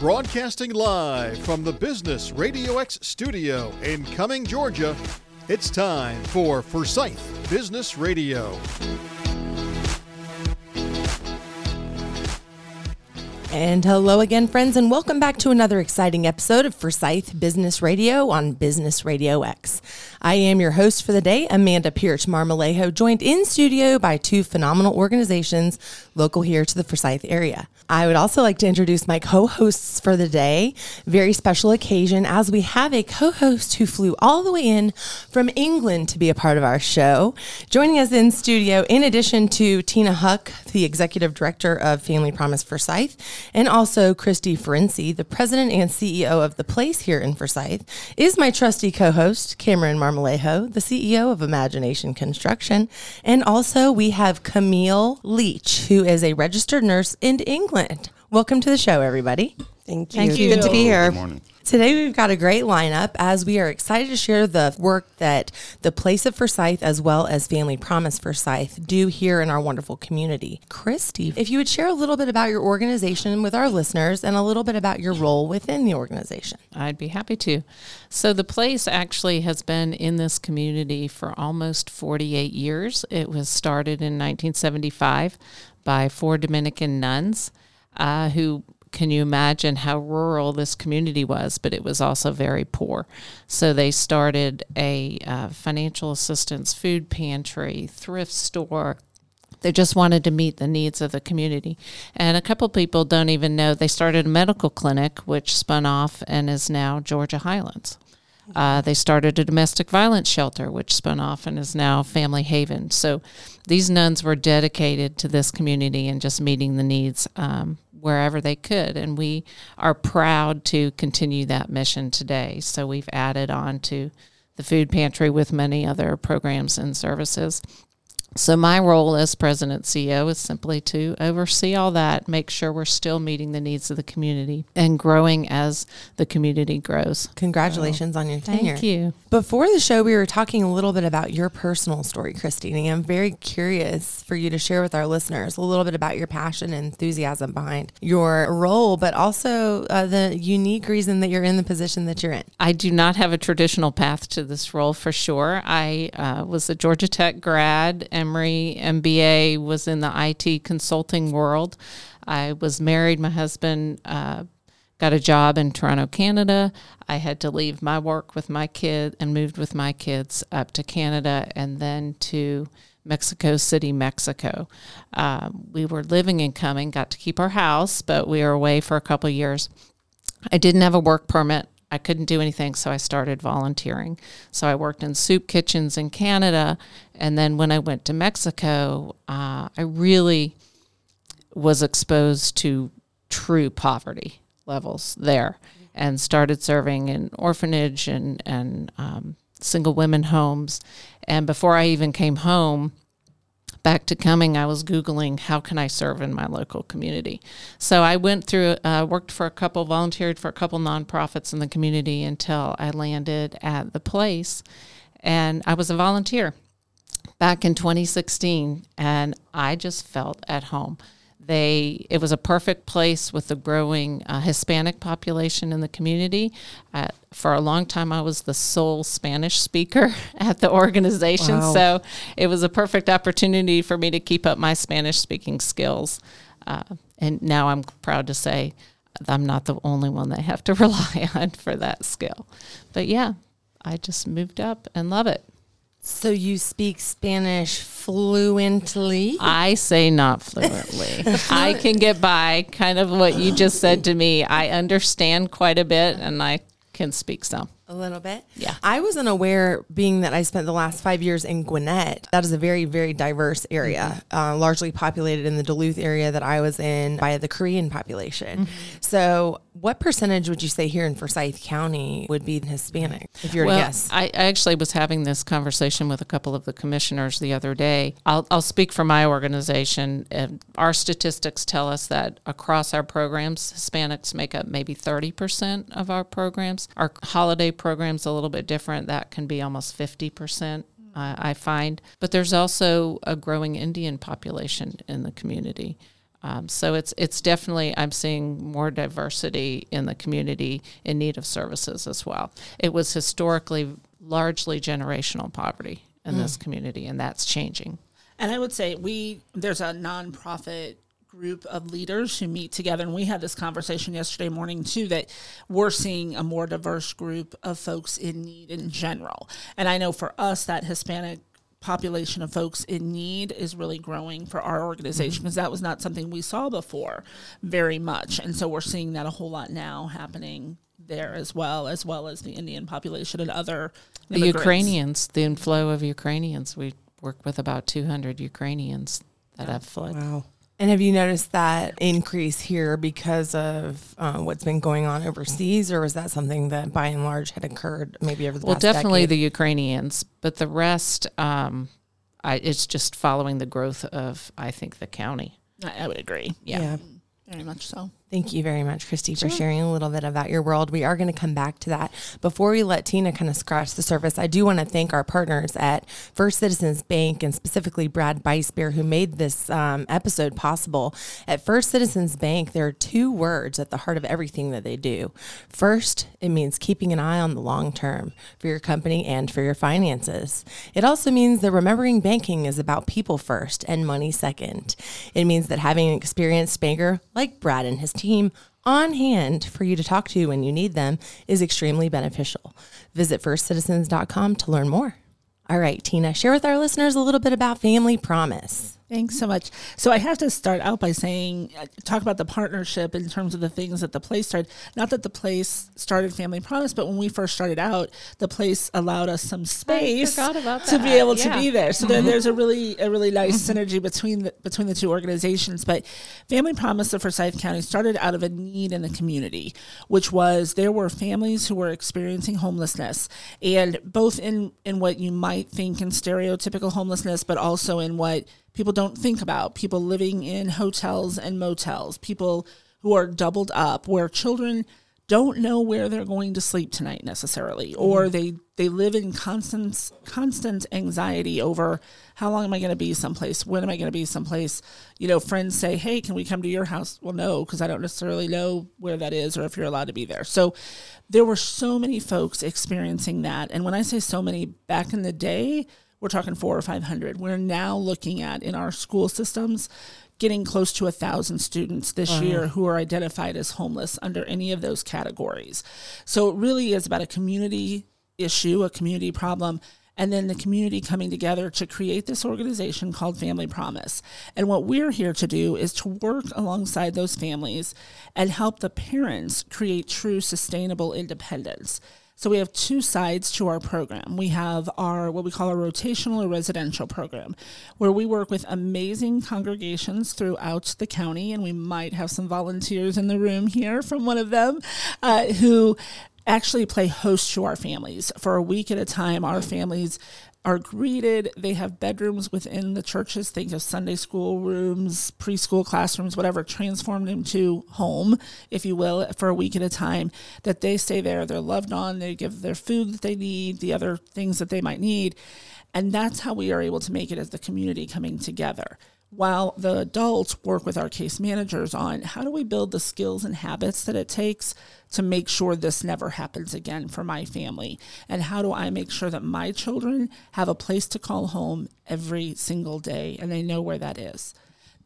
Broadcasting live from the Business Radio X studio in Cumming, Georgia, it's time for Forsyth Business Radio. And hello again, friends, and welcome back to another exciting episode of Forsyth Business Radio on Business Radio X. I am your host for the day, Amanda Pierce Marmolejo, joined in studio by two phenomenal organizations local here to the Forsyth area. I would also like to introduce my co hosts for the day. Very special occasion as we have a co host who flew all the way in from England to be a part of our show. Joining us in studio, in addition to Tina Huck, the executive director of Family Promise Forsyth, and also Cristy Ferencie, the president and CEO of The Place here in Forsyth, is my trusty co host, Cameron Marmolejo, the CEO of Imagination Construction. And also, we have Camille Leach, who is a registered nurse in England. Welcome to the show, everybody. Thank you. Thank you. Good to be here. Good morning. Today we've got a great lineup as we are excited to share the work that the Place of Forsyth as well as Family Promise Forsyth do here in our wonderful community. Cristy, if you would share a little bit about your organization with our listeners and a little bit about your role within the organization. I'd be happy to. So, the place actually has been in this community for almost 48 years. It was started in 1975 by four Dominican nuns uh, who can you imagine how rural this community was? But it was also very poor. So they started a uh, financial assistance food pantry, thrift store. They just wanted to meet the needs of the community. And a couple people don't even know they started a medical clinic, which spun off and is now Georgia Highlands. Uh, they started a domestic violence shelter, which spun off and is now Family Haven. So these nuns were dedicated to this community and just meeting the needs um, wherever they could. And we are proud to continue that mission today. So we've added on to the food pantry with many other programs and services. So my role as president CEO is simply to oversee all that, make sure we're still meeting the needs of the community and growing as the community grows. Congratulations so, on your tenure. Thank you. Before the show, we were talking a little bit about your personal story, Christine. And I'm very curious for you to share with our listeners a little bit about your passion and enthusiasm behind your role, but also uh, the unique reason that you're in the position that you're in. I do not have a traditional path to this role for sure. I uh, was a Georgia Tech grad Emory MBA was in the IT consulting world. I was married. My husband uh, got a job in Toronto, Canada. I had to leave my work with my kid and moved with my kids up to Canada and then to Mexico City, Mexico. Um, we were living in Cumming, got to keep our house, but we were away for a couple years. I didn't have a work permit. I couldn't do anything, so I started volunteering. So I worked in soup kitchens in Canada, and then when I went to Mexico, uh, I really was exposed to true poverty levels there, and started serving in orphanage and and um, single women homes. And before I even came home, back to Cumming, I was Googling how can I serve in my local community. So I went through, uh, worked for a couple, volunteered for a couple nonprofits in the community until I landed at the place. And I was a volunteer back in 2016, and I just felt at home. They it was a perfect place with the growing uh, Hispanic population in the community. Uh, for a long time, I was the sole Spanish speaker at the organization, wow. so it was a perfect opportunity for me to keep up my Spanish speaking skills. Uh, and now I'm proud to say I'm not the only one they have to rely on for that skill. But yeah, I just moved up and love it. So you speak Spanish fluently? I say not fluently. I can get by kind of what you just said to me. I understand quite a bit and I can speak some. A little bit? Yeah. I wasn't aware, being that I spent the last five years in Gwinnett, that is a very, very diverse area, mm-hmm. uh, largely populated in the Duluth area that I was in by the Korean population. Mm-hmm. So, what percentage would you say here in Forsyth County would be Hispanic, if you're well, to guess? I actually was having this conversation with a couple of the commissioners the other day. I'll, I'll speak for my organization. our statistics tell us that across our programs, Hispanics make up maybe 30% of our programs. Our holiday program's a little bit different. That can be almost 50%. Uh, I find, but there's also a growing Indian population in the community. Um, so it's it's definitely I'm seeing more diversity in the community in need of services as well. It was historically largely generational poverty in this community, and that's changing. And I would say we there's a nonprofit group of leaders who meet together and we had this conversation yesterday morning too that we're seeing a more diverse group of folks in need in general. And I know for us that Hispanic population of folks in need is really growing for our organization mm-hmm. because that was not something we saw before very much. And so we're seeing that a whole lot now happening there as well, as well as the Indian population and other The immigrants. Ukrainians, the inflow of Ukrainians, we work with about 200 Ukrainians that have fled. Wow. And have you noticed that increase here because of uh, what's been going on overseas, or was that something that by and large had occurred maybe over the Well, past definitely decade? the Ukrainians, but the rest, um, I, it's just following the growth of, I think, the county. I, I would agree. Yeah. yeah. Very much so. Thank you very much, Cristy, for sharing a little bit about your world. We are going to come back to that. Before we let Tina kind of scratch the surface, I do want to thank our partners at First Citizens Bank and specifically Brad Beisbeer, who made this um, episode possible. At First Citizens Bank, there are two words at the heart of everything that they do. First, it means keeping an eye on the long term for your company and for your finances. It also means that remembering banking is about people first and money second. It means that having an experienced banker like Brad and his team on hand for you to talk to when you need them is extremely beneficial. Visit firstcitizens.com to learn more. All right, Tina, share with our listeners a little bit about Family Promise. Thanks so much. So I have to start out by saying, uh, talk about the partnership in terms of the things that the place started. Not that the place started Family Promise, but when we first started out, the place allowed us some space to be able to be there. So there, there's a really a really nice synergy between the between the two organizations. But Family Promise of Forsyth County started out of a need in the community, which was there were families who were experiencing homelessness, and both in in what you might think in stereotypical homelessness, but also in what people don't think about people living in hotels and motels, people who are doubled up, where children don't know where they're going to sleep tonight necessarily, or mm. they they live in constant constant anxiety over how long am I going to be someplace? When am I going to be someplace? You know, friends say, "Hey, can we come to your house?" Well, no, because I don't necessarily know where that is or if you're allowed to be there. So, there were so many folks experiencing that, and when I say so many, back in the day, we're talking four or five hundred. We're now looking at in our school systems getting close to a thousand students this year who are identified as homeless under any of those categories. So it really is about a community issue, a community problem, and then the community coming together to create this organization called Family Promise. And what we're here to do is to work alongside those families and help the parents create true sustainable independence. So we have two sides to our program. We have our what we call a rotational or residential program, where we work with amazing congregations throughout the county, and we might have some volunteers in the room here from one of them uh, who actually play host to our families for a week at a time. Our families are greeted. They have bedrooms within the churches. Think of Sunday school rooms, preschool classrooms, whatever, transformed into home, if you will, for a week at a time. That they stay there, they're loved on, they give their food that they need, the other things that they might need. And that's how we are able to make it as the community coming together. While the adults work with our case managers on how do we build the skills and habits that it takes to make sure this never happens again for my family? And how do I make sure that my children have a place to call home every single day and they know where that is?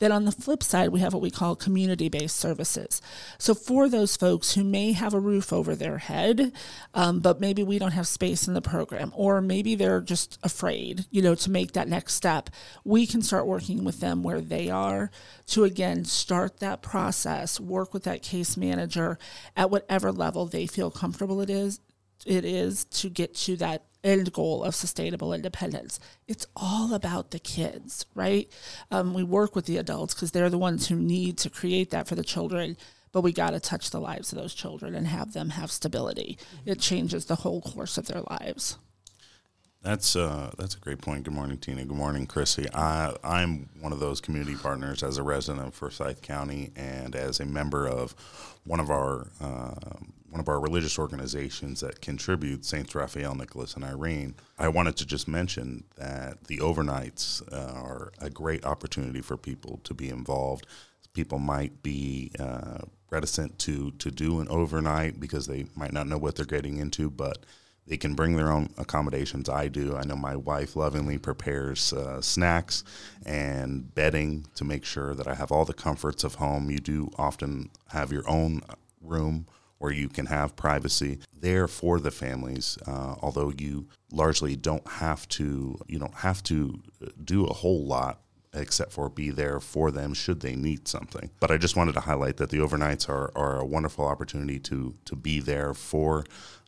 Then on the flip side, we have what we call community based services. So for those folks who may have a roof over their head, um, but maybe we don't have space in the program, or maybe they're just afraid, you know, to make that next step, we can start working with them where they are to again start that process, work with that case manager at whatever level they feel comfortable it is it is to get to that end goal of sustainable independence. It's all about the kids, right? Um, we work with the adults because they're the ones who need to create that for the children, but we got to touch the lives of those children and have them have stability. It changes the whole course of their lives. That's uh, that's a great point. Good morning, Tina. Good morning, Chrissy. I, I'm one of those community partners as a resident of Forsyth County and as a member of one of our uh, one of our religious organizations that contribute Saints Raphael, Nicholas, and Irene. I wanted to just mention that the overnights uh, are a great opportunity for people to be involved people might be uh, reticent to to do an overnight because they might not know what they're getting into, but they can bring their own accommodations. I do. I know my wife lovingly prepares uh, snacks and bedding to make sure that I have all the comforts of home. You do often have your own room where you can have privacy there for the families. Uh, although you largely don't have to, you don't have to do a whole lot except for be there for them should they need something. But I just wanted to highlight that the overnights are, are a wonderful opportunity to to be there for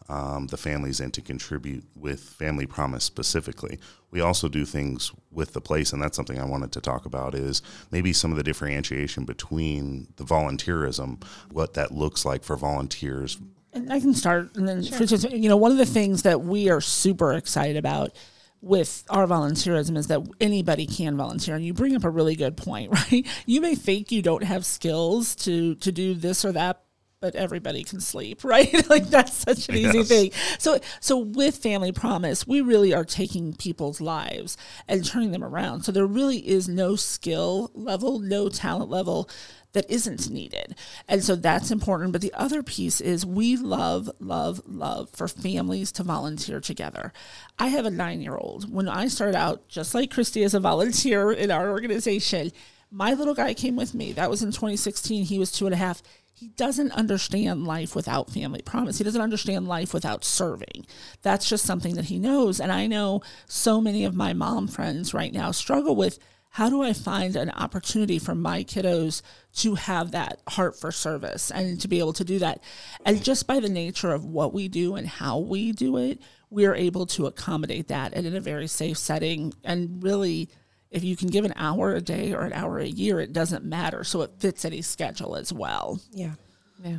um, the families and to contribute with Family Promise specifically. We also do things with the place, and that's something I wanted to talk about is maybe some of the differentiation between the volunteerism, what that looks like for volunteers. And I can start, and then sure. just, you know, one of the things that we are super excited about with our volunteerism is that anybody can volunteer and you bring up a really good point right you may think you don't have skills to to do this or that but everybody can sleep, right? like that's such an easy thing. So so with Family Promise, we really are taking people's lives and turning them around. So there really is no skill level, no talent level that isn't needed. And so that's important. But the other piece is we love, love, love for families to volunteer together. I have a nine year old. When I started out, just like Cristy as a volunteer in our organization, my little guy came with me. That was in 2016. He was two and a half he doesn't understand life without family promise. He doesn't understand life without serving. That's just something that he knows. And I know so many of my mom friends right now struggle with how do I find an opportunity for my kiddos to have that heart for service and to be able to do that? And just by the nature of what we do and how we do it, we are able to accommodate that and in a very safe setting and really if you can give an hour a day or an hour a year, it doesn't matter. So it fits any schedule as well. Yeah. Yeah.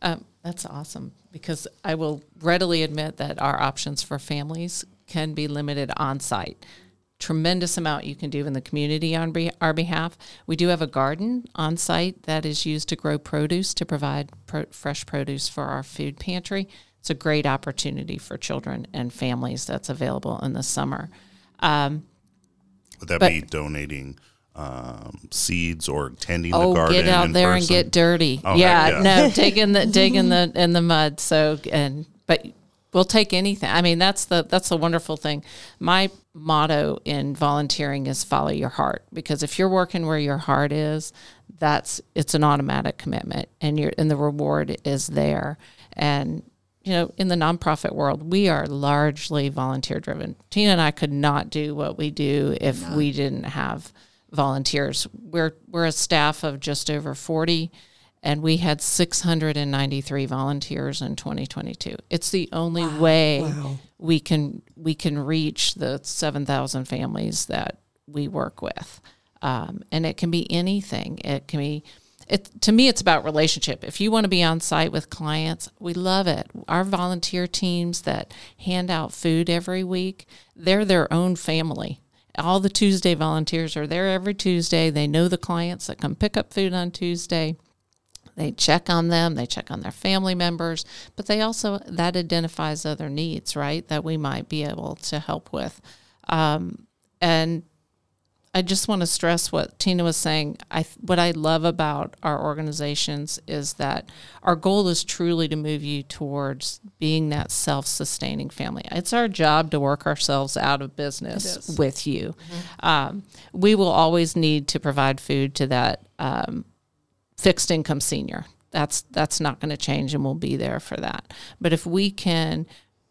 Um, that's awesome because I will readily admit that our options for families can be limited on site. Tremendous amount you can do in the community on be- our behalf. We do have a garden on site that is used to grow produce to provide pro- fresh produce for our food pantry. It's a great opportunity for children and families that's available in the summer. Um, would that but, be donating um, seeds or tending oh, the garden? get out there person? and get dirty. Oh, yeah, yeah, no, digging the digging the in the mud. So and but we'll take anything. I mean, that's the that's the wonderful thing. My motto in volunteering is follow your heart because if you're working where your heart is, that's it's an automatic commitment and you're and the reward is there. And you know, in the nonprofit world, we are largely volunteer driven. Tina and I could not do what we do if no. we didn't have volunteers. We're we're a staff of just over 40 and we had 693 volunteers in 2022. It's the only wow. way wow. we can we can reach the 7,000 families that we work with. Um, and it can be anything. It can be it to me it's about relationship. If you want to be on site with clients we love it. Our volunteer teams that hand out food every week they're their own family. All the tuesday volunteers are there every tuesday. They know the clients that come pick up food on tuesday. They check on them. They check on their family members. But they also that identifies other needs right that we might be able to help with. Um, and I just want to stress what Tina was saying. I what I love about our organizations is that our goal is truly to move you towards being that self-sustaining family. It's our job to work ourselves out of business with you. Mm-hmm. Um, we will always need to provide food to that um, fixed income senior. That's that's not going to change, and we'll be there for that. But if we can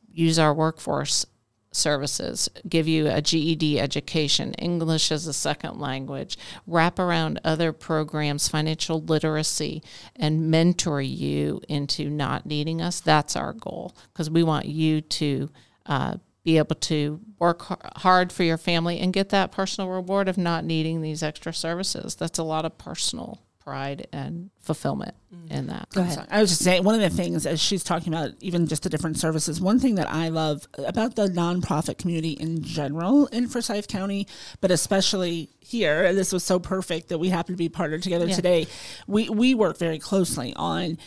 use our workforce services, give you a GED education, English as a second language, wrap around other programs, financial literacy, and mentor you into not needing us. That's our goal because we want you to uh, be able to work hard for your family and get that personal reward of not needing these extra services. That's a lot of personal pride and fulfillment mm. in that. Go ahead. I was just saying one of the things as she's talking about even just the different services. One thing that I love about the nonprofit community in general in Forsyth County, but especially here, and this was so perfect that we happen to be partnered together yeah. today. We we work very closely on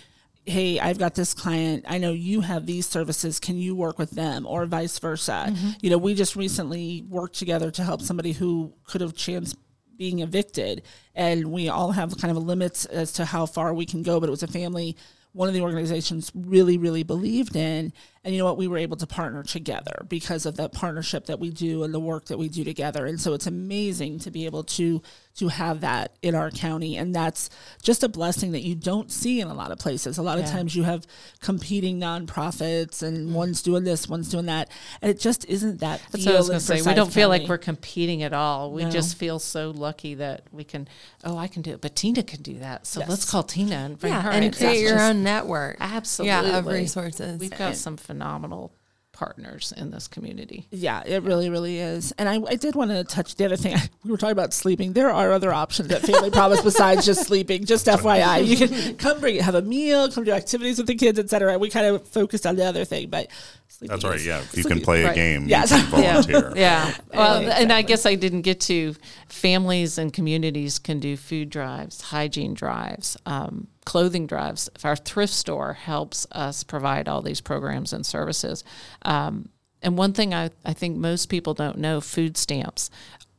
hey, I've got this client. I know you have these services. Can you work with them or vice versa? Mm-hmm. You know, we just recently worked together to help somebody who could have chance being evicted, and we all have kind of limits as to how far we can go. But it was a family one of the organizations really, really believed in. And you know what? We were able to partner together because of that partnership that we do and the work that we do together. And so it's amazing to be able to to have that in our county. And that's just a blessing that you don't see in a lot of places. A lot yeah. of times you have competing nonprofits and mm-hmm. one's doing this, one's doing that. And it just isn't that. That's what I was going to say. We don't feel like we're competing at all. We no. just feel so lucky that we can, oh, I can do it, but Tina can do that. So yes. let's call Tina and bring yeah, her and create your own network. Absolutely. Yeah, of resources. We've got some phenomenal partners in this community. Yeah, it really, really is. And I, I did want to touch the other thing. We were talking about sleeping. There are other options at Family Promise besides just sleeping. Just FYI, you can come bring it have a meal, come do activities with the kids, etc. We kind of focused on the other thing, but that's right. Yeah, if you can play right. a game, yes. you can volunteer. yeah. yeah. Well, exactly. and I guess I didn't get to families and communities can do food drives, hygiene drives, um, clothing drives. If our thrift store helps us provide all these programs and services. Um, and one thing I, I think most people don't know food stamps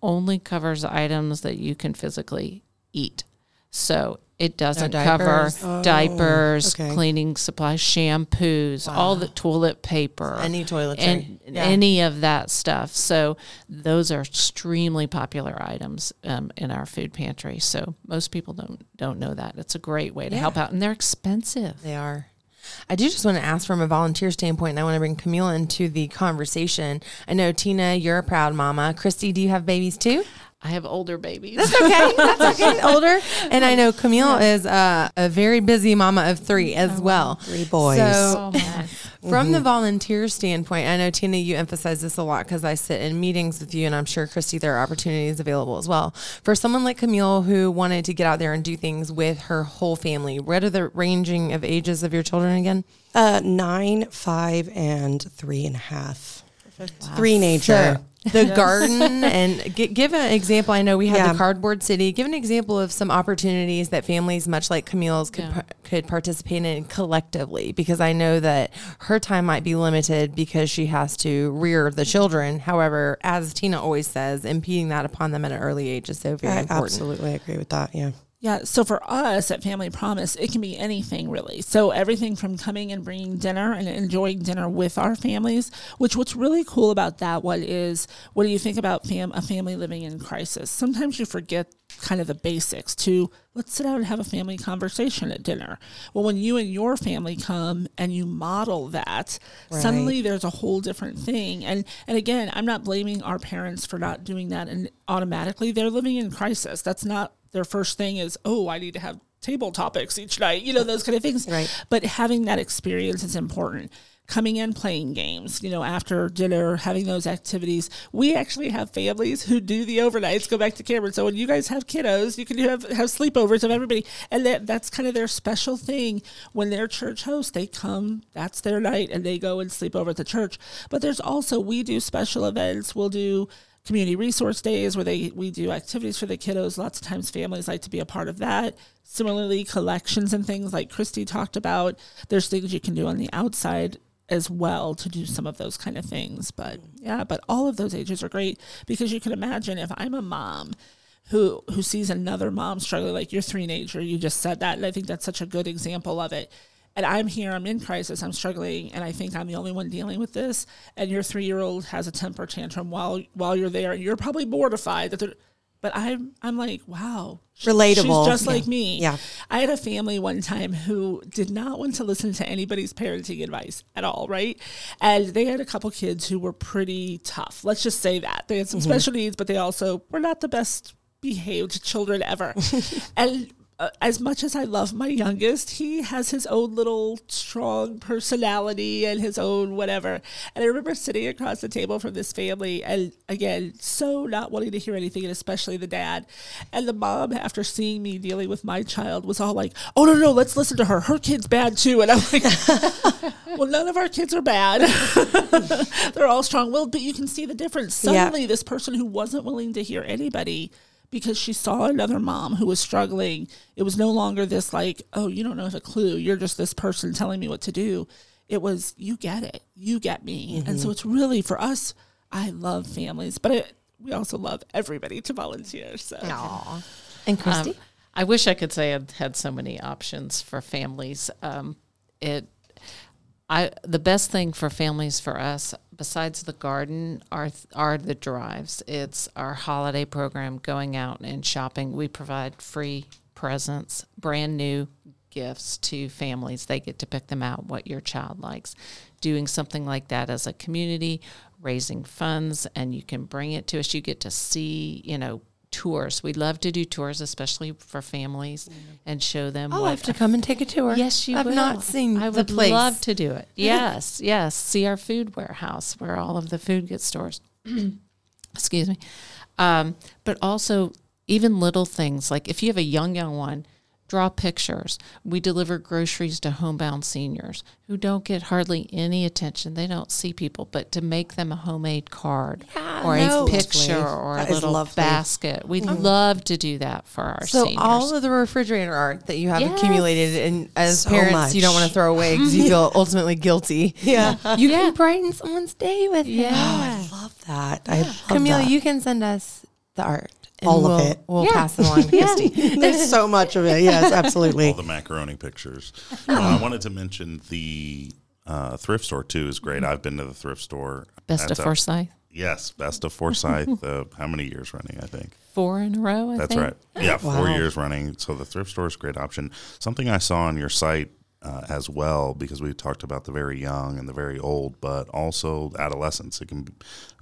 only covers items that you can physically eat. So it doesn't no cover oh, diapers, okay. cleaning supplies, shampoos, wow. all the toilet paper, any toiletry, and yeah. any of that stuff. So those are extremely popular items um, in our food pantry. So most people don't don't know that. It's a great way to yeah. help out, and they're expensive. They are. I do just want to ask from a volunteer standpoint, and I want to bring Camille into the conversation. I know Tina, you're a proud mama. Cristy, do you have babies too? I have older babies. That's okay. That's okay. older. And I know Camille is uh, a very busy mama of three as oh, well. Three boys. So, oh, from the volunteer standpoint, I know Tina, you emphasize this a lot because I sit in meetings with you, and I'm sure Cristy, there are opportunities available as well. For someone like Camille who wanted to get out there and do things with her whole family, what are the ranging of ages of your children again? Uh, nine, five, and three and a half. Wow. Three nature. So, the garden and g- give an example. I know we have yeah. the cardboard city. Give an example of some opportunities that families, much like Camille's, could yeah. par- could participate in collectively. Because I know that her time might be limited because she has to rear the children. However, as Tina always says, impeding that upon them at an early age is so very I important. Absolutely agree with that. Yeah. Yeah, so for us at Family Promise, it can be anything really. So everything from coming and bringing dinner and enjoying dinner with our families. Which what's really cool about that one is what do you think about fam- a family living in crisis, sometimes you forget kind of the basics. To let's sit down and have a family conversation at dinner. Well, when you and your family come and you model that, right. suddenly there's a whole different thing. And and again, I'm not blaming our parents for not doing that. And automatically, they're living in crisis. That's not their first thing is, oh, I need to have table topics each night, you know, those kind of things. Right. But having that experience is important. Coming in playing games, you know, after dinner, having those activities. We actually have families who do the overnights, go back to Cameron. So when you guys have kiddos, you can have, have sleepovers of everybody. And that, that's kind of their special thing. When their church hosts, they come, that's their night, and they go and sleep over at the church. But there's also, we do special events. We'll do community resource days where they we do activities for the kiddos. Lots of times families like to be a part of that. Similarly, collections and things like Cristy talked about. There's things you can do on the outside as well to do some of those kind of things. But yeah, but all of those ages are great because you can imagine if I'm a mom who who sees another mom struggling like your teenager, you just said that, and I think that's such a good example of it and I'm here, I'm in crisis, I'm struggling, and I think I'm the only one dealing with this. And your three year old has a temper tantrum while while you're there, and you're probably mortified that but I'm I'm like, wow, relatable. She's just yeah. like me. Yeah. I had a family one time who did not want to listen to anybody's parenting advice at all, right? And they had a couple kids who were pretty tough. Let's just say that they had some mm-hmm. special needs, but they also were not the best behaved children ever. and uh, as much as I love my youngest, he has his own little strong personality and his own whatever. And I remember sitting across the table from this family, and again, so not wanting to hear anything, and especially the dad. And the mom, after seeing me dealing with my child, was all like, "Oh no, no, let's listen to her. Her kid's bad too." And I'm like, "Well, none of our kids are bad. They're all strong-willed, but you can see the difference. Suddenly, yeah. this person who wasn't willing to hear anybody." Because she saw another mom who was struggling. It was no longer this like, oh, you don't know a clue. You're just this person telling me what to do. It was, you get it. You get me. Mm-hmm. And so mm-hmm. it's really for us, I love families, but it, we also love everybody to volunteer. So Aw. And Cristy? Um, I wish I could say I'd had so many options for families. Um, it, I the best thing for families for us, besides the garden, are are the drives. It's our holiday program, going out and shopping. We provide free presents, brand new gifts to families. They get to pick them out what your child likes. Doing something like that as a community, raising funds, and you can bring it to us. You get to see, you know, tours. We love to do tours, especially for families, and show them. I'll have to come and take a tour. Yes, you I've will. not seen I the would place. love to do it. Yes, yes. See our food warehouse where all of the food gets stored. Excuse me. Um, but also, even little things like if you have a young, young one, draw pictures. We deliver groceries to homebound seniors who don't get hardly any attention. They don't see people, but to make them a homemade card Yeah, or no. a picture or That a little lovely. basket. We'd mm-hmm. love to do that for our So seniors. all of the refrigerator art that you have Yes. accumulated, and as So parents, you don't want to throw away because you feel ultimately guilty. Yeah. You Yeah. can brighten someone's day with Yeah. it. I love that. I love Camille, that. you can send us the art. And All of we'll, it. We'll Yeah. pass it along to Cristy. There's so much of it. Yes, absolutely. all the macaroni pictures. No, I wanted to mention the uh, thrift store too is great. I've been to the thrift store. Best That's of Forsyth. Yes, best of Forsyth. uh, how many years running? I think. Four in a row, I That's think. right. Yeah, four years running. So the thrift store is a great option. Something I saw on your site uh, as well, because we talked about the very young and the very old, but also adolescents. It can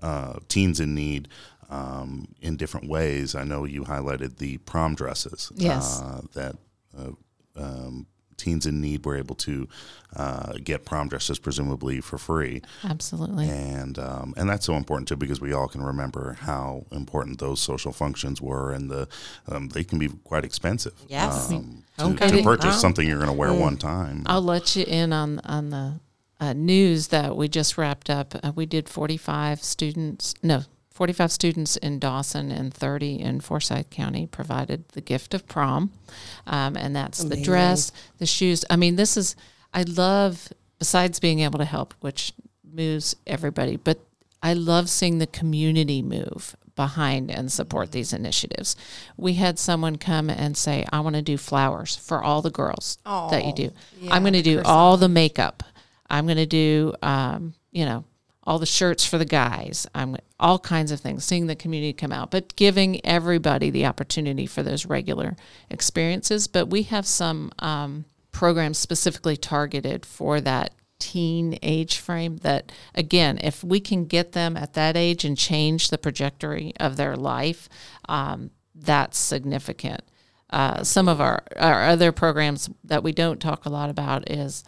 uh, teens in need. Um, in different ways, I know you highlighted the prom dresses. Yes. uh, that uh, um, teens in need were able to uh, get prom dresses, presumably for free Absolutely. and um, and that's so important too because we all can remember how important those social functions were, and the um, they can be quite expensive. Yes. um, to, Okay. to purchase something you're going to wear one time. I'll let you in on on the uh, news that we just wrapped up. Uh, we did 45 students, no, 45 students in Dawson and 30 in Forsyth County provided the gift of prom, um, and that's the dress, the shoes. I mean, this is I love. Besides being able to help, which moves everybody, but I love seeing the community move behind and support these initiatives. We had someone come and say, I want to do flowers for all the girls that you do. I'm going to do all the makeup. I'm going to do, um, you know, all the shirts for the guys. All kinds of things. Seeing the community come out, but giving everybody the opportunity for those regular experiences. But we have some um, programs specifically targeted for that teen age frame. That again, if we can get them at that age and change the trajectory of their life, um, that's significant. Uh, some of our, our other programs that we don't talk a lot about is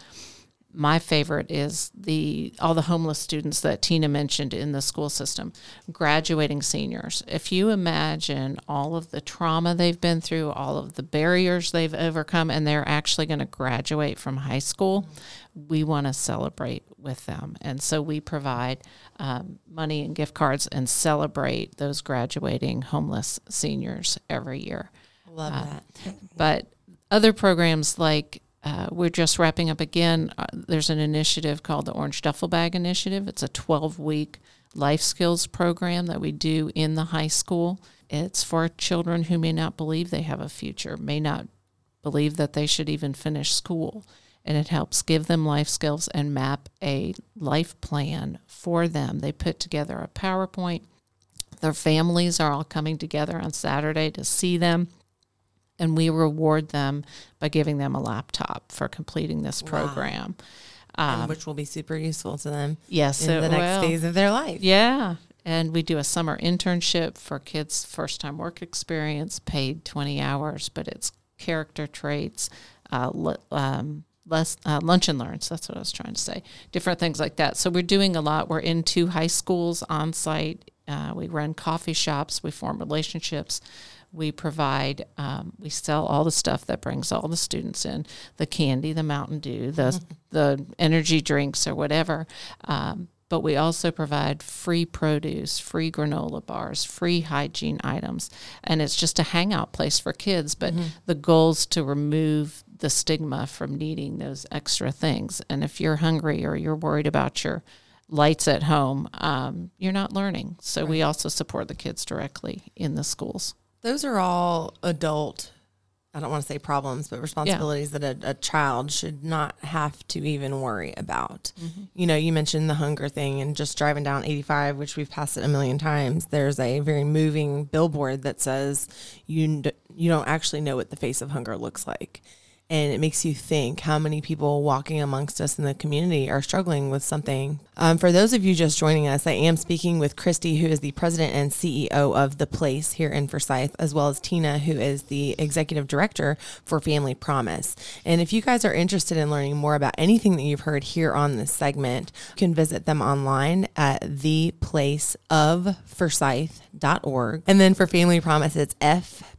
my favorite is the all the homeless students that Tina mentioned in the school system, graduating seniors. If you imagine all of the trauma they've been through, all of the barriers they've overcome, and they're actually going to graduate from high school, we want to celebrate with them. And so we provide um, money and gift cards and celebrate those graduating homeless seniors every year. Love that. But other programs like uh, we're just wrapping up again. Uh, there's an initiative called the Orange Duffel Bag Initiative. It's a 12 week life skills program that we do in the high school. It's for children who may not believe they have a future, may not believe that they should even finish school. And it helps give them life skills and map a life plan for them. They put together a PowerPoint. Their families are all coming together on Saturday to see them and we reward them by giving them a laptop for completing this program. and which will be super useful to them Yes, in the next will. phase of their life. Yeah. And we do a summer internship for kids' first time work experience, paid 20 hours, but it's character traits, uh, le- um, less uh, lunch and learns. That's what I was trying to say. Different things like that. So we're doing a lot. We're in two high schools on site. Uh, we run coffee shops. We form relationships. We provide, um, we sell all the stuff that brings all the students in the candy, the Mountain Dew, the, the energy drinks, or whatever. Um, but we also provide free produce, free granola bars, free hygiene items. And it's just a hangout place for kids. But the goal is to remove the stigma from needing those extra things. And if you're hungry or you're worried about your lights at home, um, you're not learning. So we also support the kids directly in the schools. Those are all adult, I don't want to say problems, but responsibilities that a, a child should not have to even worry about. Mm-hmm. You know, you mentioned the hunger thing and just driving down 85, which we've passed it a million times. There's a very moving billboard that says you, you don't actually know what the face of hunger looks like. And it makes you think how many people walking amongst us in the community are struggling with something. Um, for those of you just joining us, I am speaking with Cristy, who is the president and CEO of The Place here in Forsyth, as well as Tina, who is the executive director for Family Promise. And if you guys are interested in learning more about anything that you've heard here on this segment, you can visit them online at theplaceofforsyth.org. And then for Family Promise, it's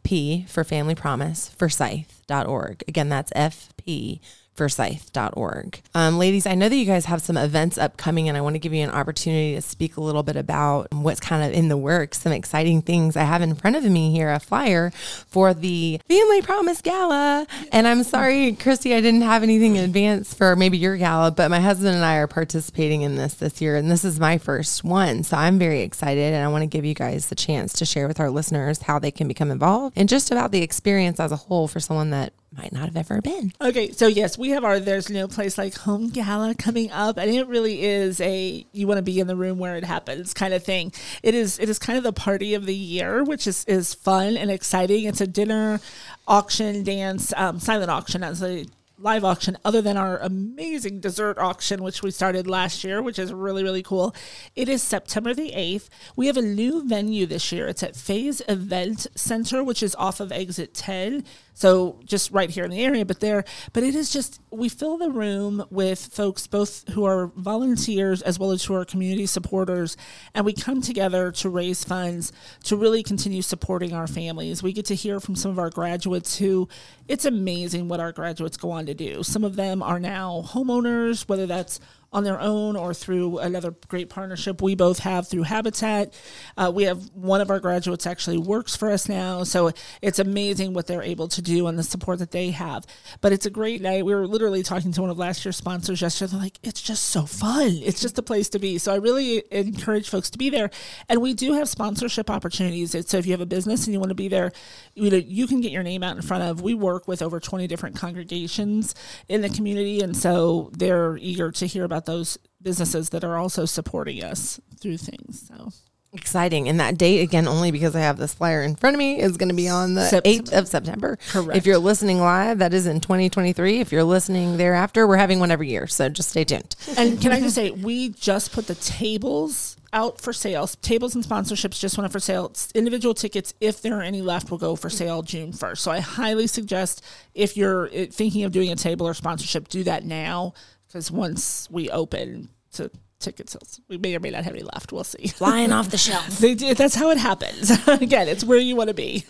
FP for Family Promise, Forsyth.org. Again, that's FP forsyth.org. Um, ladies, I know that you guys have some events upcoming, and I want to give you an opportunity to speak a little bit about what's kind of in the works, some exciting things. I have in front of me here a flyer for the Family Promise Gala. And I'm sorry, Cristy, I didn't have anything in advance for maybe your gala, but my husband and I are participating in this this year, and this is my first one. So I'm very excited, and I want to give you guys the chance to share with our listeners how they can become involved and just about the experience as a whole for someone that might not have ever been. Okay, so yes, we have our There's No Place Like Home Gala coming up, and it really is a you want to be in the room where it happens kind of thing. It is it is kind of the party of the year, which is is fun and exciting. It's a dinner, auction, dance, um, silent auction as a live auction other than our amazing dessert auction which we started last year which is really really cool it is september the 8th we have a new venue this year it's at phase event center which is off of exit 10 so just right here in the area but there but it is just we fill the room with folks both who are volunteers as well as who are community supporters. And we come together to raise funds to really continue supporting our families. We get to hear from some of our graduates who it's amazing what our graduates go on to do. Some of them are now homeowners whether that's on their own or through another great partnership we both have through Habitat. Uh, we have one of our graduates actually works for us now, so it's amazing what they're able to do and the support that they have. But it's a great night. We were literally talking to one of last year's sponsors yesterday. They're like, it's just so fun. It's just a place to be. So I really encourage folks to be there. And we do have sponsorship opportunities. So if you have a business and you want to be there, you know, you can get your name out in front of. We work with over 20 different congregations in the community, and so they're eager to hear about those businesses that are also supporting us through things. So Exciting. And that date, again, only because I have this flyer in front of me, is going to be on the September. 8th of September. Correct. If you're listening live, that is in 2023. If you're listening thereafter, we're having one every year. So just stay tuned. and can I just say, we just put the tables out for sale. Tables and sponsorships just went up for sale. Individual tickets, if there are any left, will go for sale June 1st. So I highly suggest if you're uh, thinking of doing a table or sponsorship, do that now because once we open to ticket sales, we may or may not have any left. We'll see. Flying off the shelf. They do, that's how it happens. Again, it's where you want to be.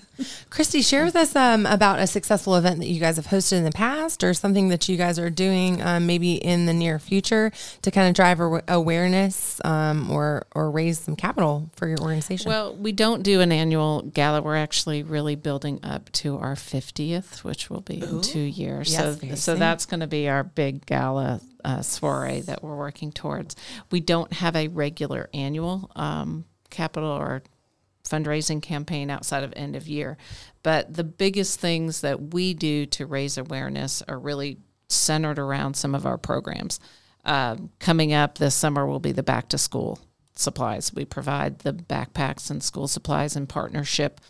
Cristy, share with us um, about a successful event that you guys have hosted in the past or something that you guys are doing um, maybe in the near future to kind of drive awa- awareness um, or, or raise some capital for your organization. Well, we don't do an annual gala. We're actually really building up to our 50th, which will be in two years. Yes, so, so soon. that's going to be our big gala uh, soiree that we're working towards. We don't have a regular annual um, capital or fundraising campaign outside of end of year. But the biggest things that we do to raise awareness are really centered around some of our programs. Um, coming up this summer will be the back to school supplies. We provide the backpacks and school supplies in partnership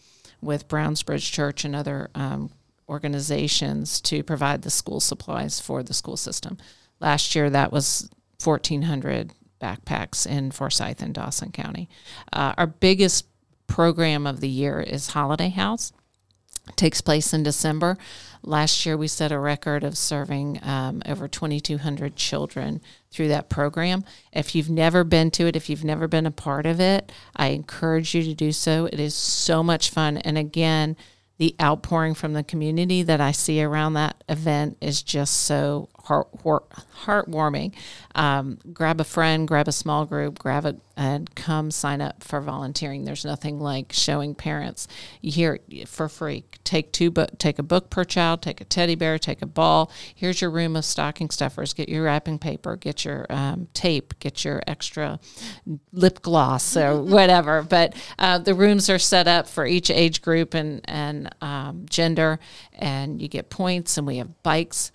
with Brownsbridge Church and other um, organizations to provide the school supplies for the school system. Last year, that was 1,400 backpacks in Forsyth and Dawson County. Uh, our biggest program of the year is Holiday House takes place in December. Last year, we set a record of serving um, over 2,200 children through that program. If you've never been to it, if you've never been a part of it, I encourage you to do so. It is so much fun. And again, the outpouring from the community that I see around that event is just so heart, heart, heartwarming. Um, grab a friend, grab a small group, grab it, and come sign up for volunteering. There's nothing like showing parents here for free. Take two book, take a book per child, take a teddy bear, take a ball. Here's your room of stocking stuffers. Get your wrapping paper, get your um, tape, get your extra lip gloss or whatever. But uh, the rooms are set up for each age group and and um, gender, and you get points. And we have bikes.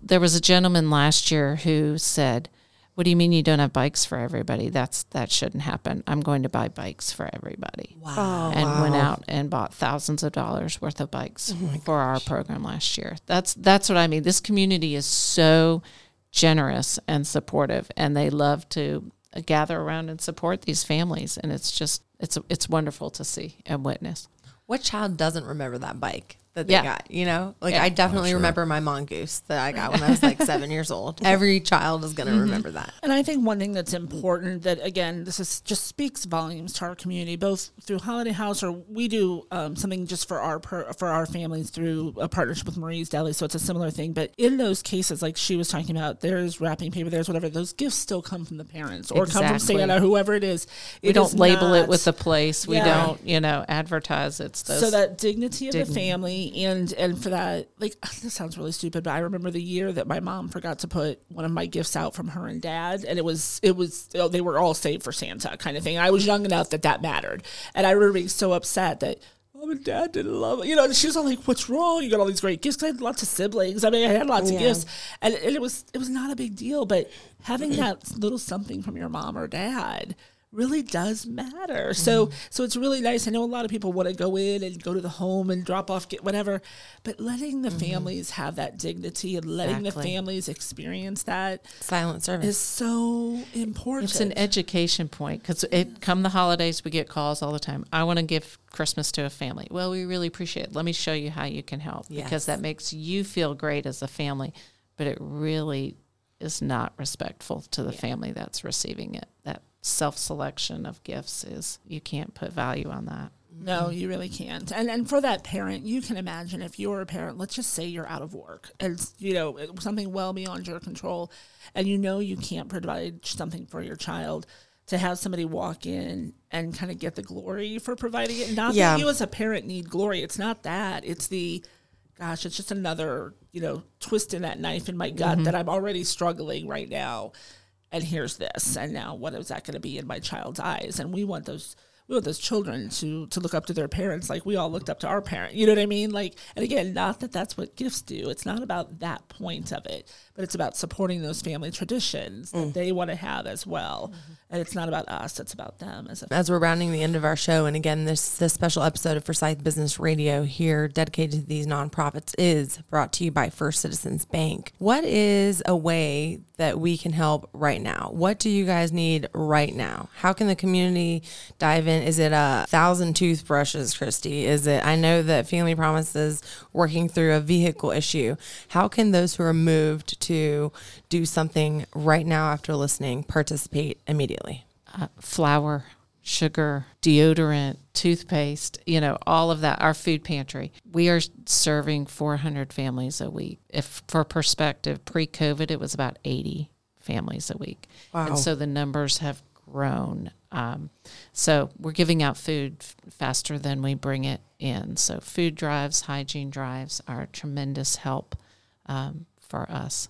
There was a gentleman last year who said what do you mean you don't have bikes for everybody? That's that shouldn't happen. I'm going to buy bikes for everybody. Wow. Oh, and went out and bought thousands of dollars worth of bikes oh for our program last year. That's that's what I mean. This community is so generous and supportive and they love to gather around and support these families and it's just it's it's wonderful to see and witness. What child doesn't remember that bike that they Yeah. got? You know, like Yeah. I definitely remember my mongoose that I got when I was like seven years old. Every child is going to remember that. And I think one thing that's important that again, this is just speaks volumes to our community, both through Holiday House or we do um, something just for our per, for our families through a partnership with Marie's Deli, so it's a similar thing. But in those cases, like she was talking about, there's wrapping paper, there's whatever. Those gifts still come from the parents or come from Exactly. Santa, whoever it is. We don't is label it with the place. We Yeah. don't, you know, advertise it's those so that dignity of the dignity. And and for that like this sounds really stupid but i remember the year that my mom forgot to put one of my gifts out from her and dad and it was it was oh, they were all saved for santa kind of thing i was young enough that that mattered and i remember being so upset that Mom and dad didn't love it. You know, and she was all like, What's wrong? You got all these great gifts. 'Cause I had lots of siblings. I mean, I had lots of gifts. And, and it was it was not a big deal. But having that little something from your mom or dad really does matter. So mm-hmm. so it's really nice. I know a lot of people want to go in and go to the home and drop off get whatever, but letting the mm-hmm. families have that dignity and letting the families experience that Silent service. is so important. It's an education point because it come the holidays, we get calls all the time. I want to give Christmas to a family. Well, we really appreciate it. Let me show you how you can help Yes. because that makes you feel great as a family, but it really is not respectful to the family that's receiving it. That self selection of gifts is you can't put value on that. No, you really can't. And and for that parent, you can imagine if you're a parent, let's just say you're out of work and you know something well beyond your control, and you know you can't provide something for your child. To have somebody walk in and kind of get the glory for providing it, not Yeah. that you as a parent need glory. It's not that. It's the, gosh, it's just another you know twist in that knife in my gut mm-hmm. that I'm already struggling right now and here's this and now what is that going to be in my child's eyes? And we want those we want those children to to look up to their parents like we all looked up to our parent you know what i mean? Like and again not that that's what gifts do it's not about that point of it but it's about supporting those family traditions that mm. they want to have as well and it's not about us it's about them as a as we're rounding the end of our show, and again, this this special episode of Forsyth Business Radio here, dedicated to these nonprofits, is brought to you by First Citizens Bank. What is a way that we can help right now? What do you guys need right now? How can the community dive in? Is it a thousand toothbrushes, Cristy? Is it? I know that Family Promise is working through a vehicle issue. How can those who are moved to do something right now after listening participate immediately? uh, flour, sugar, deodorant, toothpaste, you know, all of that. Our food pantry. We are serving 400 families a week. If for perspective, pre COVID, it was about 80 families a week. Wow. And so the numbers have grown. Um, so we're giving out food f- faster than we bring it in. So food drives, hygiene drives are a tremendous help um, for us.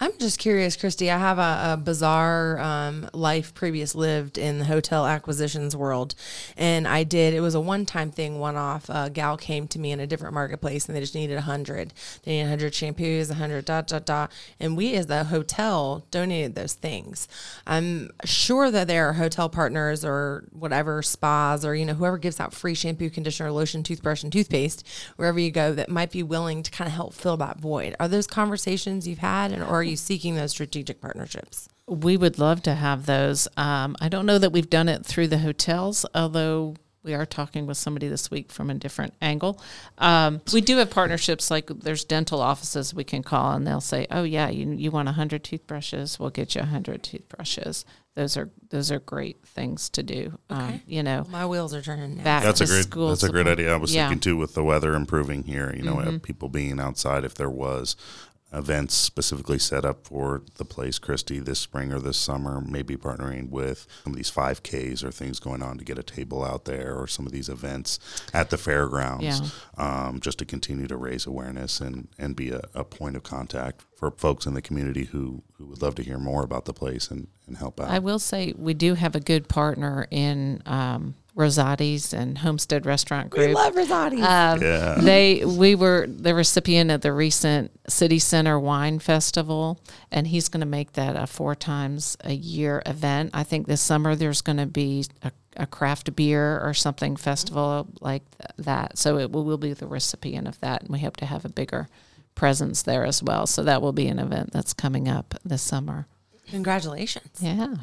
I'm just curious, Cristy. I have a, a bizarre um, life previous lived in the hotel acquisitions world, and I did. It was a one time thing, one off. A gal came to me in a different marketplace, and they just needed a hundred. They needed a hundred shampoos, a hundred dot dot dot, and we as the hotel donated those things. I'm sure that there are hotel partners or whatever spas or you know whoever gives out free shampoo, conditioner, lotion, toothbrush, and toothpaste wherever you go that might be willing to kind of help fill that void. Are those conversations you've had, and or you seeking those strategic partnerships? We would love to have those. Um, I don't know that we've done it through the hotels, although we are talking with somebody this week from a different angle. Um, we do have partnerships like there's dental offices we can call and they'll say, "Oh yeah, you you want hundred toothbrushes? We'll get you hundred toothbrushes." Those are those are great things to do. Um, you know, My wheels are turning now. back That's a great. school. That's a great idea. I was Yeah. thinking too with the weather improving here. You know, uh, people being outside. If there was events specifically set up for the place, Cristy, this spring or this summer, maybe partnering with some of these 5Ks or things going on to get a table out there or some of these events at the fairgrounds Yeah. um, just to continue to raise awareness and, and be a, a point of contact for folks in the community who, who would love to hear more about the place and, and help out. I will say we do have a good partner in um, Rosati's and Homestead Restaurant Group. We love Rosati. Um, Yeah. They we were the recipient of the recent City Center Wine Festival, and he's going to make that a four times a year event. I think this summer there's going to be a, a craft beer or something festival like th- that. So it will, will be the recipient of that, and we hope to have a bigger presence there as well. So that will be an event that's coming up this summer. Congratulations. Yeah,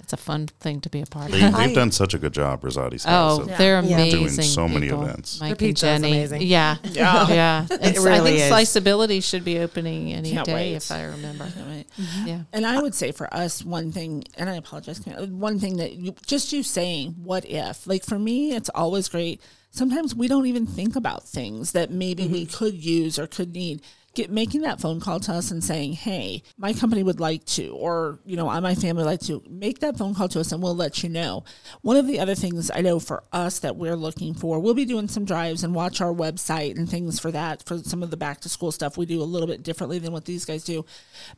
it's a fun thing to be a part They, of. they've done such a good job, Rosati's Oh, House. of they're Yeah. amazing. Doing so many people. events. Mike Their and Jenny. amazing. Yeah. Yeah. Yeah. It's- I think is. Sliceability should be opening any Can't day wait. if I remember. Right. Mm-hmm. Yeah. And I would say for us, one thing, and I apologize, one thing that you, just you saying, what if? Like for me, it's always great. Sometimes we don't even think about things that maybe we mm-hmm. could use or could need. Get making that phone call to us and saying, "Hey, my company would like to," or you know, I my family would like to. Make that phone call to us, and we'll let you know. One of the other things I know for us that we're looking for, we'll be doing some drives and watch our website and things for that. For some of the back to school stuff, we do a little bit differently than what these guys do.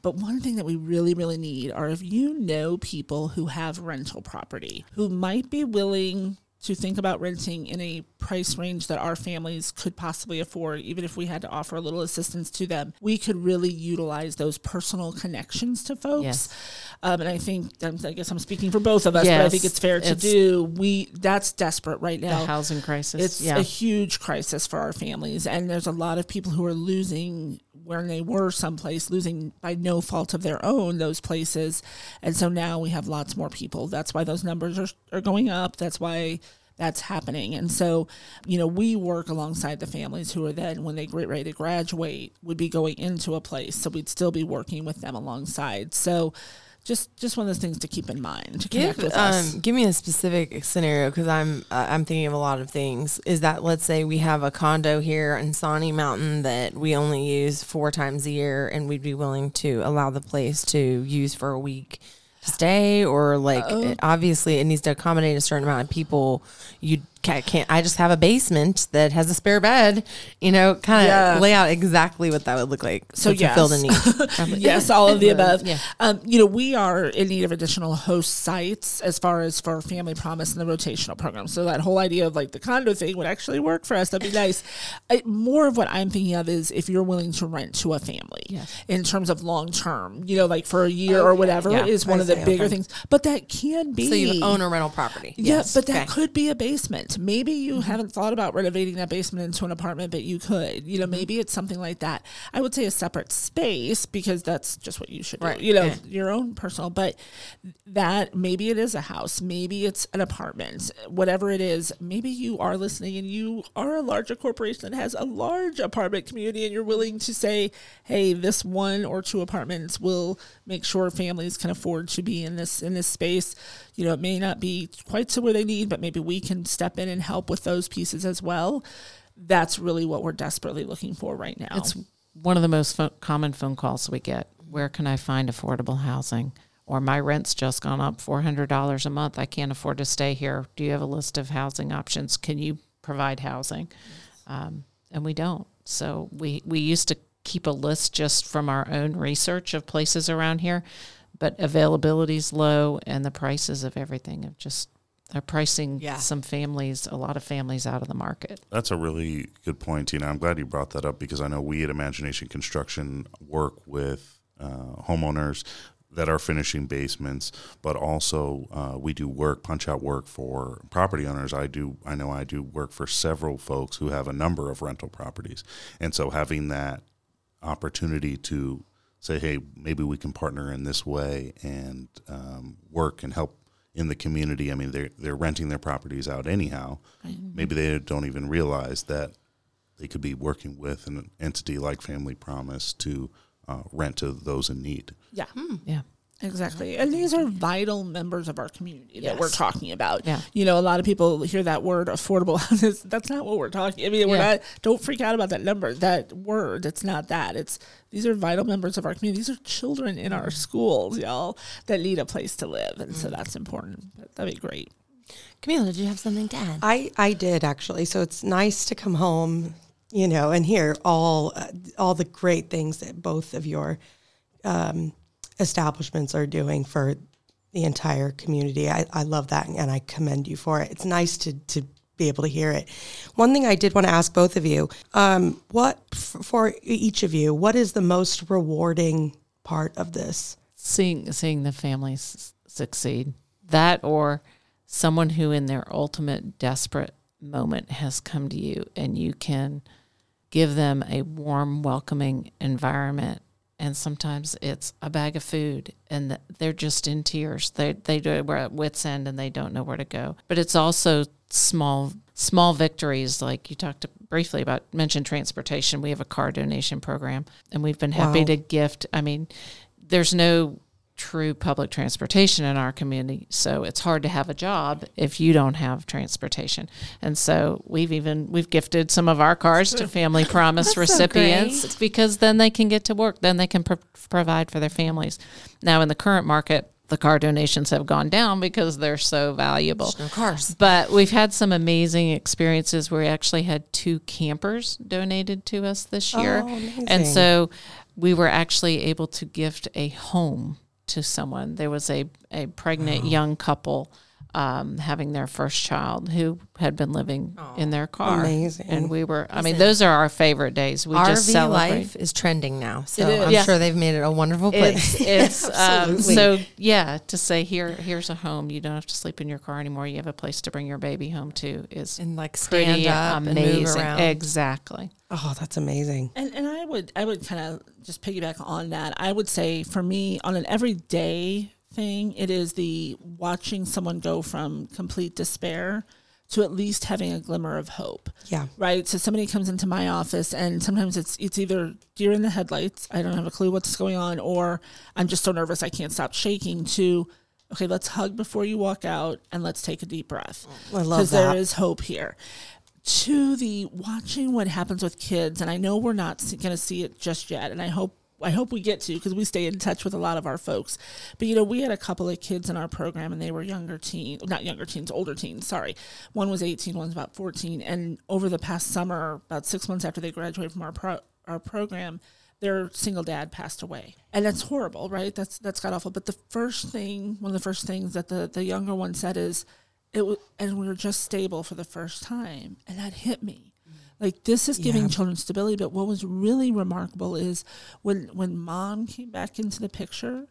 But one thing that we really, really need are if you know people who have rental property who might be willing to think about renting in a price range that our families could possibly afford, even if we had to offer a little assistance to them, we could really utilize those personal connections to folks. Yes. Um, and I think, I guess I'm speaking for both of us, but I think it's fair to it's- do. We that's desperate right The now. housing crisis. It's yeah. a huge crisis for our families, and there's a lot of people who are losing when they were someplace, losing by no fault of their own those places, and so now we have lots more people. That's why those numbers are are going up. That's why that's happening, and so you know we work alongside the families who are then when they get ready to graduate would be going into a place, so we'd still be working with them alongside. So. Just, just one of those things to keep in mind to connect Give, with us. um, give me a specific scenario because I'm uh, I'm thinking of a lot of things. Is that let's say we have a condo here in Sawnee Mountain that we only use four times a year, and we'd be willing to allow the place to use for a week to stay, or like it- obviously it needs to accommodate a certain amount of people. You can't, can't I just have a basement that has a spare bed? You know, kind of Yeah. lay out exactly what that would look like So to fulfill the yes. need. yes, all of the above. Yeah. Um, you know, we are in need of additional host sites as far as for Family Promise and the rotational program. So that whole idea of like the condo thing would actually work for us. That'd be nice. I, more of what I'm thinking of is if you're willing to rent to a family Yes. in terms of long term, you know, like for a year or whatever Yeah. is one I of the bigger okay. things. But that can be So you own a rental property. yeah, but that Okay. could be a basement. Maybe you mm-hmm. haven't thought about renovating that basement into an apartment, but you could. You know, mm-hmm. maybe it's something like that. I would say a separate space because that's just what you should do. Right, You know, yeah. your own personal. But that maybe it is a house, maybe it's an apartment, whatever it is. Maybe you are listening and you are a larger corporation that has a large apartment community, and you're willing to say, "Hey, this one or two apartments will make sure families can afford to be in this in this space." You know, it may not be quite to where they need, but maybe we can step in and help with those pieces as well. That's really what we're desperately looking for right now. It's one of the most pho- common phone calls we get. Where can I find affordable housing? Or my rent's just gone up $400 a month. I can't afford to stay here. Do you have a list of housing options? Can you provide housing? Um, and we don't. So we, we used to keep a list just from our own research of places around here, but availability is low and the prices of everything have just are pricing Yeah. some families, a lot of families out of the market. That's a really good point, Tina. I'm glad you brought that up because I know we at Imagination Construction work with uh, homeowners that are finishing basements, but also uh, we do work, punch out work for property owners. I do, I know I do work for several folks who have a number of rental properties, and so having that opportunity to say, hey, maybe we can partner in this way and um, work and help in the community. I mean, they're they're renting their properties out anyhow. Maybe they don't even realize that they could be working with an entity like Family Promise to uh, rent to those in need. yeah. Yeah. Exactly. And these are vital members of our community that we're talking about. Yeah. You know, a lot of people hear that word affordable houses. That's not what we're talking. I mean, we're Yeah. not don't freak out about that number, that word. It's not that. It's these are vital members of our community. These are children in our schools, y'all, that need a place to live. And so that's important. But that'd be great. Camila, did you have something to add? I, I did actually. So it's nice to come home, you know, and hear all uh, all the great things that both of your um, establishments are doing for the entire community. I, I love that, and I commend you for it. It's nice to to be able to hear it. One thing I did want to ask both of you: um, what for each of you, what is the most rewarding part of this? seeing seeing the families succeed that or someone who in their ultimate desperate moment has come to you and you can give them a warm welcoming environment and sometimes it's a bag of food and they're just in tears. They they do we're at wits end and they don't know where to go. But it's also small small victories like you talked briefly about mentioned transportation. We have a car donation program and we've been happy Wow. to gift i mean there's no true public transportation in our community. So it's hard to have a job if you don't have transportation. And so we've even we've gifted some of our cars to Family Promise That's so recipients because then they can get to work, then they can pro- provide for their families. Now in the current market, the car donations have gone down because they're so valuable. No cars. But we've had some amazing experiences where we actually had two campers donated to us this year. Oh, and so we were actually able to gift a home to someone. There was a, a pregnant young couple um, having their first child who had been living in their car. Amazing. And we were, I mean, those are our favorite days. We just RV celebrate. life is trending now, so I'm Yeah. sure they've made it a wonderful place. It's, it's um, so yeah. To say here, here's a home. You don't have to sleep in your car anymore. You have a place to bring your baby home to. Is and like stand pretty up and move amazing. around. Exactly. Oh, that's amazing. And and I would I would kind of just piggyback on that. I would say for me on an everyday thing, it is the watching someone go from complete despair to at least having a glimmer of hope. Yeah. Right. So somebody comes into my office and sometimes it's it's either deer in the headlights, I don't have a clue what's going on, or I'm just so nervous I can't stop shaking to okay, let's hug before you walk out and let's take a deep breath. Oh, I love Because there is hope here to the watching what happens with kids and i know we're not going to see it just yet and i hope i hope we get to because we stay in touch with a lot of our folks. But you know we had a couple of kids in our program and they were younger teens not younger teens older teens sorry. One was 18 one's about 14 and over the past summer about six months after they graduated from our pro- our program their single dad passed away. And that's horrible right? That's that's god awful. But the first thing one of the first things that the the younger one said is it was, and we were just stable for the first time, and that hit me. Like this is giving Yeah. children stability, but what was really remarkable is when when mom came back into the picture,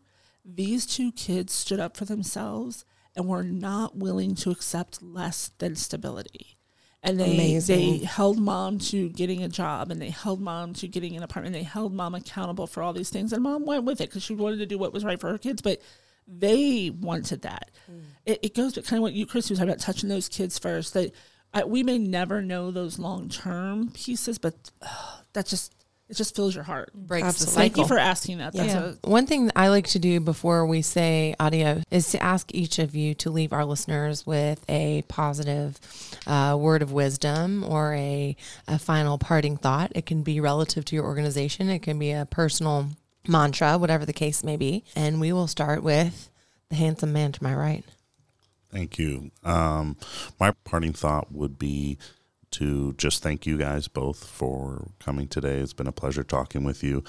these two kids stood up for themselves and were not willing to accept less than stability. And they Amazing. they held mom to getting a job, and they held mom to getting an apartment. They held mom accountable for all these things, and mom went with it because she wanted to do what was right for her kids. But they wanted that. Mm. It, it goes to kind of what you, Chris, was talking about, touching those kids first. That I, we may never know those long term pieces, but uh, that just it just fills your heart. Breaks Absolutely. the cycle. Thank you for asking that. That's Yeah. a, One thing that I like to do before we say audio is to ask each of you to leave our listeners with a positive uh, word of wisdom or a, a final parting thought. It can be relative to your organization, it can be a personal mantra, whatever the case may be. And we will start with the handsome man to my right. Thank you. Um, my parting thought would be to just thank you guys both for coming today. It's been a pleasure talking with you.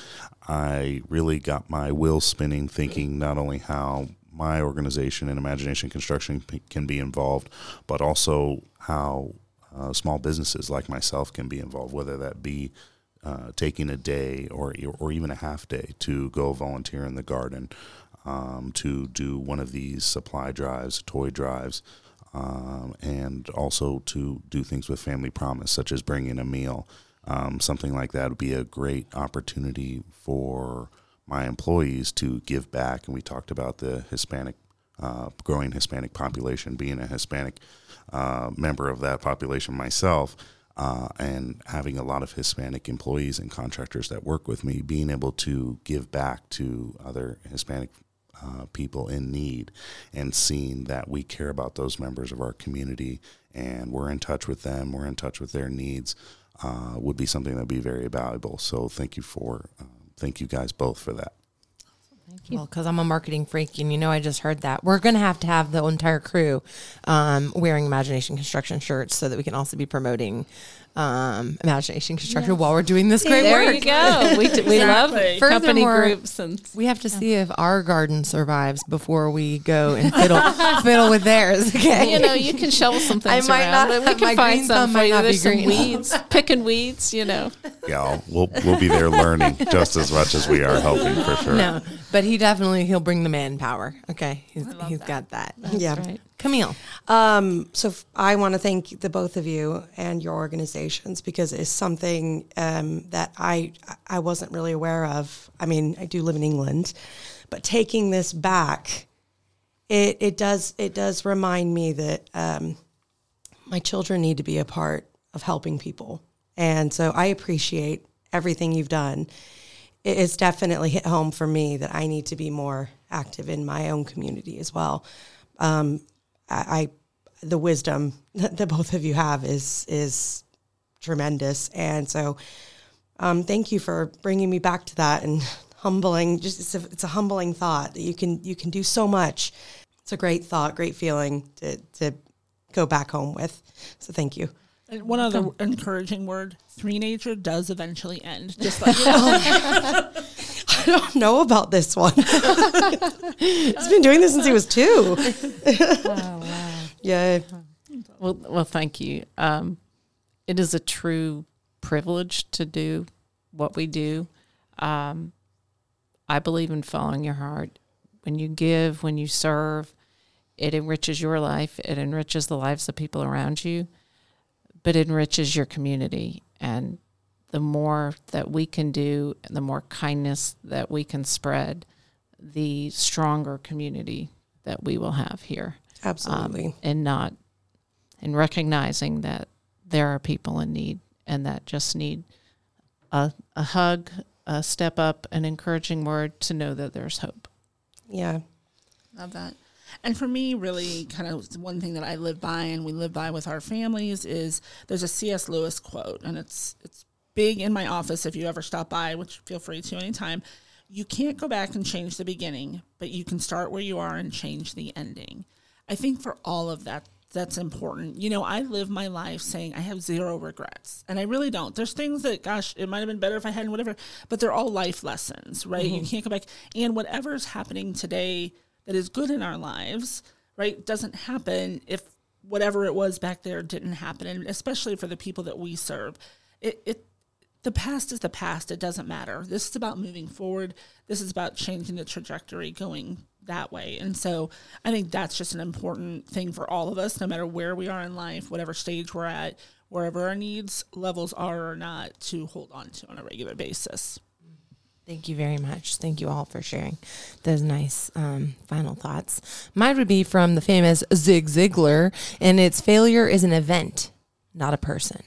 I really got my wheel spinning thinking not only how my organization and Imagination Construction can be involved, but also how uh, small businesses like myself can be involved, whether that be uh, taking a day or or even a half day to go volunteer in the garden, um, to do one of these supply drives, toy drives, um, and also to do things with Family Promise, such as bringing a meal. Um, something like that would be a great opportunity for my employees to give back. And we talked about the Hispanic, uh, growing Hispanic population, being a Hispanic uh, member of that population myself. Uh, and having a lot of Hispanic employees and contractors that work with me, being able to give back to other Hispanic uh, people in need and seeing that we care about those members of our community and we're in touch with them, we're in touch with their needs, uh, would be something that would be very valuable. So thank you for, um, thank you guys both for that. Thank you. Well, because I'm a marketing freak, and you know, I just heard that we're going to have to have the entire crew um, wearing Imagination Construction shirts so that we can also be promoting um, Imagination Construction while we're doing this great there work. There you go. We, d- we love Exactly. company groups and We have to see if our garden survives before we go and fiddle fiddle with theirs. Okay, you know, you can shovel some I might around. not we can my find green some thumb for might you. not be There's some green. weeds, picking weeds. You know, Yeah, we'll, we'll be there learning just as much as we are helping for sure. no, but he definitely he'll bring the manpower. Okay, he's, he's got that. yeah. right? Camille, Um, so I want to thank the both of you and your organizations because it's something um, that I I wasn't really aware of. I mean, I do live in England, but taking this back, it it does it does remind me that um, my children need to be a part of helping people, and so I appreciate everything you've done. It- It's definitely hit home for me that I need to be more active in my own community as well. Um, I, I the wisdom that both of you have is is tremendous, and so um, thank you for bringing me back to that and humbling. Just it's a, it's a humbling thought that you can you can do so much. It's a great thought, great feeling to to go back home with. So thank you. And one other encouraging word: three nature does eventually end. Just like you know, I don't know about this one. He's been doing this since he was two. Wow! Yeah. Well, well, thank you. Um, it is a true privilege to do what we do. Um, I believe in following your heart. When you give, when you serve, it enriches your life. It enriches the lives of people around you, but it enriches your community. And the more that we can do, the more kindness that we can spread, the stronger community that we will have here Absolutely. um, and not and recognizing that there are people in need and that just need a, a hug, a step up, an encouraging word to know that there's hope. yeah. Love that. And for me, really, kind of one thing that I live by and we live by with our families is there's a C.S. Lewis quote, and it's it's big in my office. If you ever stop by, which feel free to anytime, you can't go back and change the beginning, but you can start where you are and change the ending. I think for all of that, that's important. You know, I live my life saying I have zero regrets, and I really don't. There's things that, gosh, it might have been better if I hadn't, whatever, but they're all life lessons, right? You mm-hmm. can't go back. And whatever's happening today that is good in our lives, right, doesn't happen if whatever it was back there didn't happen, and especially for the people that we serve. It, it the past is the past. It doesn't matter. This is about moving forward. This is about changing the trajectory going that way. And so I think that's just an important thing for all of us, no matter where we are in life, whatever stage we're at, wherever our needs levels are or not, to hold on to on a regular basis. Thank you very much. Thank you all for sharing those nice um, final thoughts. Mine would be from the famous Zig Ziglar, and it's failure is an event, not a person.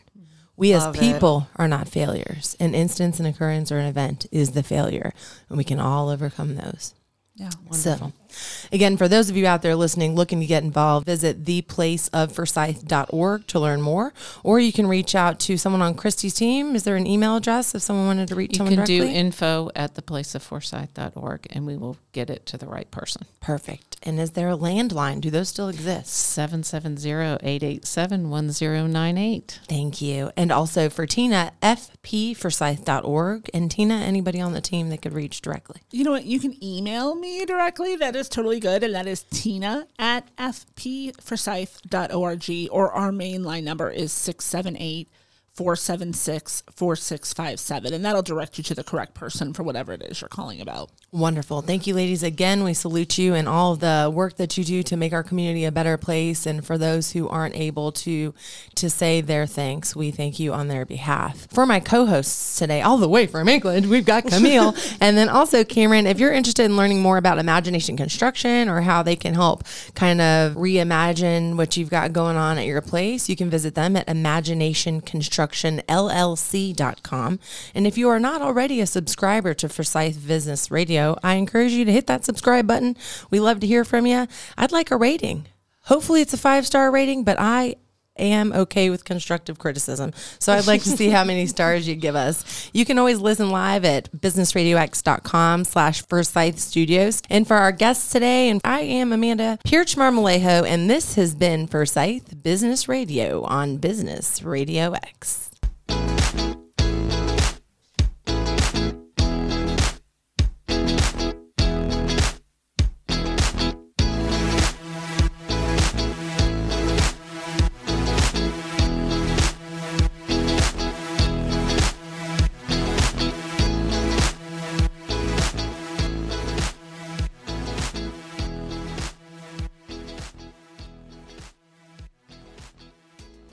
We Love as it. people are not failures. An instance, an occurrence, or an event is the failure, and we can all overcome those. Yeah. So, again, for those of you out there listening, looking to get involved, visit theplaceofforsyth.org to learn more, or you can reach out to someone on Cristy's team. Is there an email address if someone wanted to reach You someone can do info at theplaceofforsyth.org and we will get it to the right person. Perfect. And is there a landline? Do those still exist? 770-887-1098. Thank you. And also for Tina, fpforsyth.org. And Tina, anybody on the team that could reach directly? You know what? You can email me directly. That is totally good. And that is tina at fpforsyth.org. Or our main line number is 678 476 4657. And that'll direct you to the correct person for whatever it is you're calling about. Wonderful. Thank you, ladies. Again, we salute you and all of the work that you do to make our community a better place. And for those who aren't able to to say their thanks, we thank you on their behalf. For my co-hosts today, all the way from England, we've got Camille and then also Cameron. If you're interested in learning more about Imagination Construction or how they can help kind of reimagine what you've got going on at your place, you can visit them at imaginationconstruction constructionllc.com. And if you are not already a subscriber to Forsyth Business Radio, I encourage you to hit that subscribe button. We love to hear from you. I'd like a rating. Hopefully, it's a five star rating, but I am okay with constructive criticism. So I'd like to see how many stars you give us. You can always listen live at businessradiox.com slash Forsyth Studios. And for our guests today, and I am Amanda Pirch Marmolejo, and this has been Forsyth Business Radio on Business Radio X.